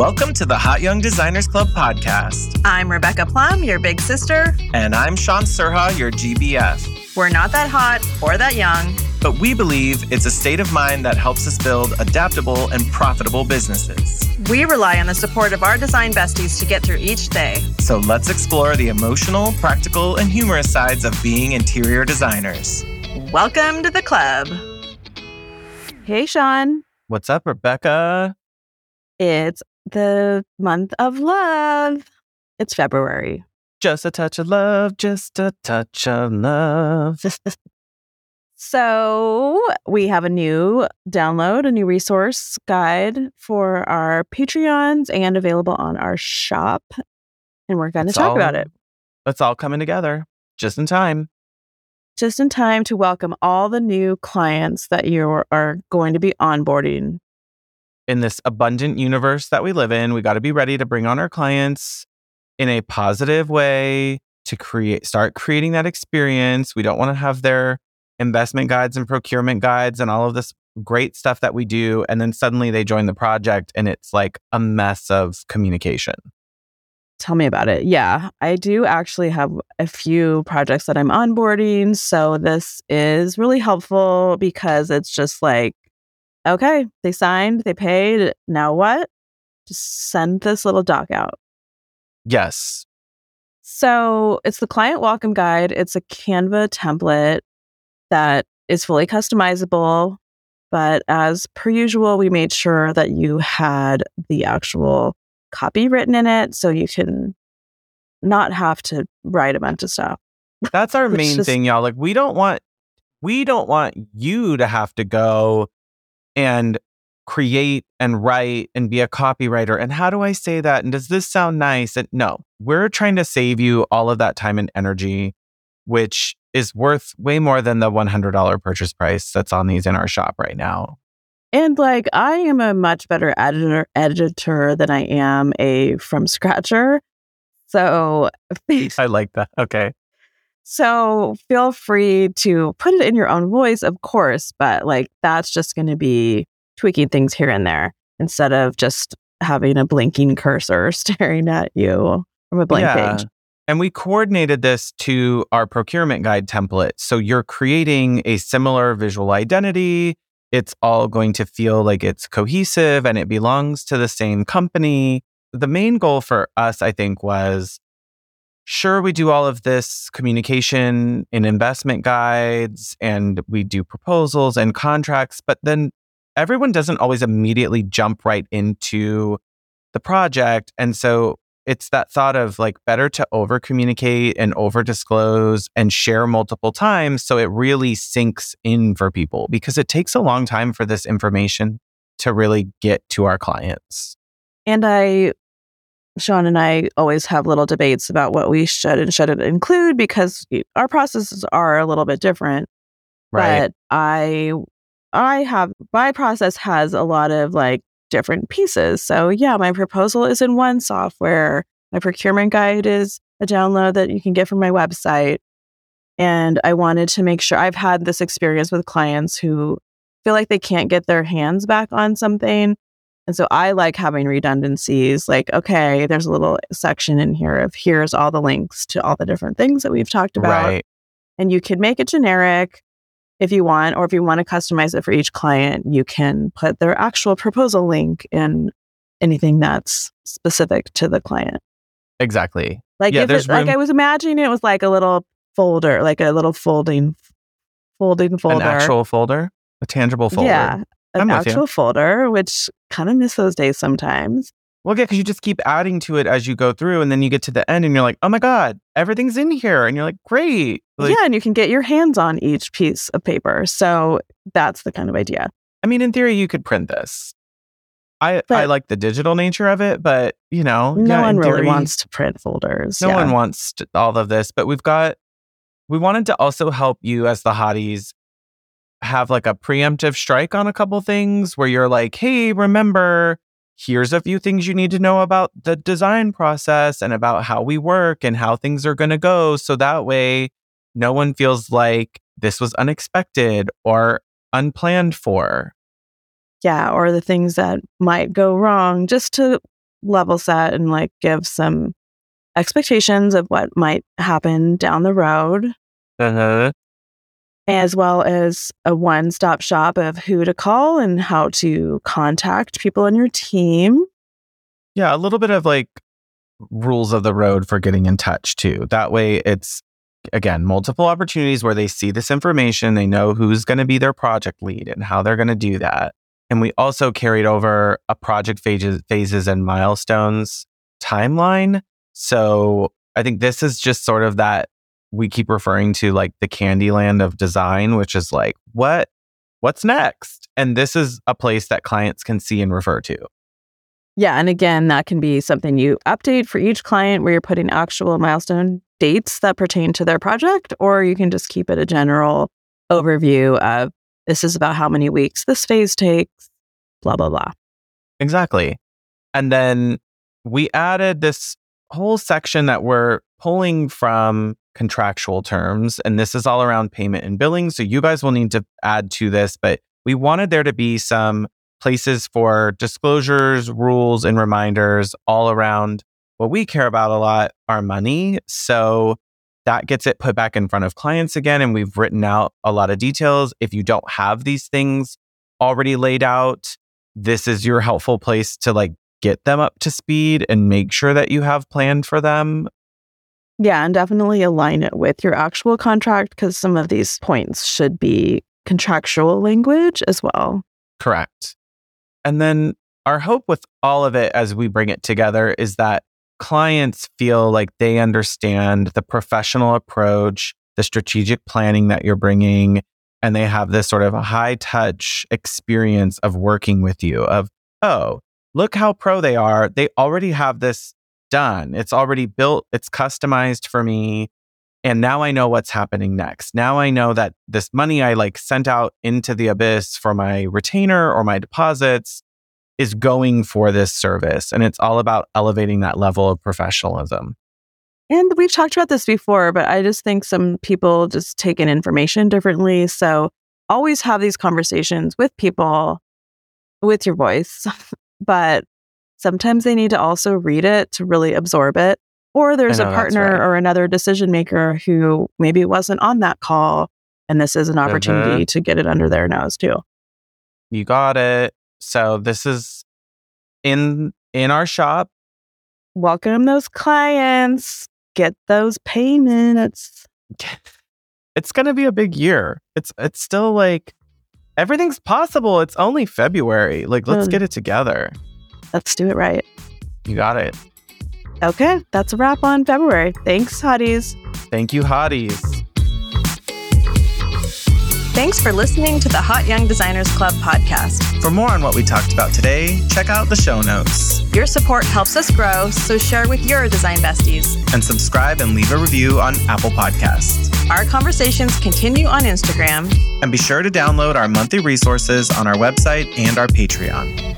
Welcome to the Hot Young Designers Club podcast. I'm Rebecca Plum, your big sister. And I'm Sean Surha, your GBF. We're not that hot or that young, but we believe it's a state of mind that helps us build adaptable and profitable businesses. We rely on the support of our design besties to get through each day. So let's explore the emotional, practical, and humorous sides of being interior designers. Welcome to the club. Hey, Sean. What's up, Rebecca? It's the month of love. It's February. Just a touch of love, just a touch of love. so, we have a new download, a new resource guide for our Patreons and available on our shop. And we're going to talk all, about it. It's all coming together just in time. Just in time to welcome all the new clients that you are going to be onboarding in this abundant universe that we live in, we got to be ready to bring on our clients in a positive way to create start creating that experience. We don't want to have their investment guides and procurement guides and all of this great stuff that we do and then suddenly they join the project and it's like a mess of communication. Tell me about it. Yeah, I do actually have a few projects that I'm onboarding. So this is really helpful because it's just like okay, they signed, they paid. Now what? Just send this little doc out. Yes. So it's the client welcome guide. It's a Canva template that is fully customizable. But as per usual, we made sure that you had the actual copy written in it so you can not have to write a bunch of stuff. That's our main just, thing, y'all. Like we don't want we don't want you to have to go and create and write and be a copywriter. And how do I say that? And does this sound nice? And no, we're trying to save you all of that time and energy, which is worth way more than the $100 purchase price that's on these in our shop right now. And like I am a much better editor editor than I am a from scratcher. So I like that. Okay. So feel free to put it in your own voice, of course, but like that's just going to be tweaking things here and there instead of just having a blinking cursor staring at you from a blank yeah. page. And we coordinated this to our procurement guide template. So you're creating a similar visual identity. It's all going to feel like it's cohesive and it belongs to the same company. The main goal for us, I think, was sure we do all of this communication in investment guides and we do proposals and contracts but then everyone doesn't always immediately jump right into the project. And so it's that thought of like better to over communicate and over disclose and share multiple times so it really sinks in for people because it takes a long time for this information to really get to our clients. And I Sean and I always have little debates about what we should and shouldn't include because our processes are a little bit different. Right. But I I have my process has a lot of like different pieces. So yeah, my proposal is in one software. My procurement guide is a download that you can get from my website. And I wanted to make sure I've had this experience with clients who feel like they can't get their hands back on something and so I like having redundancies like, okay, there's a little section in here of here's all the links to all the different things that we've talked about. Right. And you can make it generic if you want, or if you want to customize it for each client, you can put their actual proposal link in anything that's specific to the client. Exactly. Like yeah, if it, room- like I was imagining it was like a little folder, like a little folding folding folder. An actual folder? A tangible folder. Yeah an actual folder, which kind of miss those days sometimes. Well, yeah, because you just keep adding to it as you go through, and then you get to the end, and you're like, "Oh my god, everything's in here," and you're like, "Great!" Like, yeah, and you can get your hands on each piece of paper. So that's the kind of idea. I mean, in theory, you could print this. I but I like the digital nature of it, but you know, no yeah, one really theory, wants to print folders. No yeah. one wants to, all of this, but we've got. We wanted to also help you as the hotties have like a preemptive strike on a couple things where you're like, hey, remember, here's a few things you need to know about the design process and about how we work and how things are going to go. So that way, no one feels like this was unexpected or unplanned for. Yeah, or the things that might go wrong, just to level set and like give some expectations of what might happen down the road. Uh-huh. As well as a one stop shop of who to call and how to contact people on your team. Yeah, a little bit of like rules of the road for getting in touch too. That way it's again multiple opportunities where they see this information, they know who's going to be their project lead and how they're going to do that. And we also carried over a project phases, phases and milestones timeline. So I think this is just sort of that we keep referring to like the candy land of design, which is like, what, what's next? And this is a place that clients can see and refer to. Yeah. And again, that can be something you update for each client where you're putting actual milestone dates that pertain to their project, or you can just keep it a general overview of this is about how many weeks this phase takes, blah, blah, blah. Exactly. And then we added this whole section that we're pulling from contractual terms. And this is all around payment and billing. So you guys will need to add to this, but we wanted there to be some places for disclosures, rules, and reminders all around what we care about a lot our money. So that gets it put back in front of clients again. And we've written out a lot of details. If you don't have these things already laid out, this is your helpful place to like get them up to speed and make sure that you have planned for them. Yeah, and definitely align it with your actual contract because some of these points should be contractual language as well. Correct. And then our hope with all of it as we bring it together is that clients feel like they understand the professional approach, the strategic planning that you're bringing, and they have this sort of high touch experience of working with you of, oh, look how pro they are. They already have this done. It's already built, it's customized for me. And now I know what's happening next. Now I know that this money I like sent out into the abyss for my retainer or my deposits is going for this service. And it's all about elevating that level of professionalism. And we've talked about this before, but I just think some people just take in information differently. So always have these conversations with people with your voice, but sometimes they need to also read it to really absorb it. Or there's know, a partner right. or another decision maker who maybe wasn't on that call. And this is an opportunity mm-hmm. to get it under their nose too. You got it. So this is in in our shop. Welcome those clients. Get those payments. It's going to be a big year. It's it's still like everything's possible. It's only February. Like let's mm. get it together. Let's do it right. You got it. Okay, that's a wrap on February. Thanks, hotties. Thank you, hotties. Thanks for listening to the Hot Young Designers Club podcast. For more on what we talked about today, check out the show notes. Your support helps us grow, so share with your design besties. And subscribe and leave a review on Apple Podcasts. Our conversations continue on Instagram. And be sure to download our monthly resources on our website and our Patreon.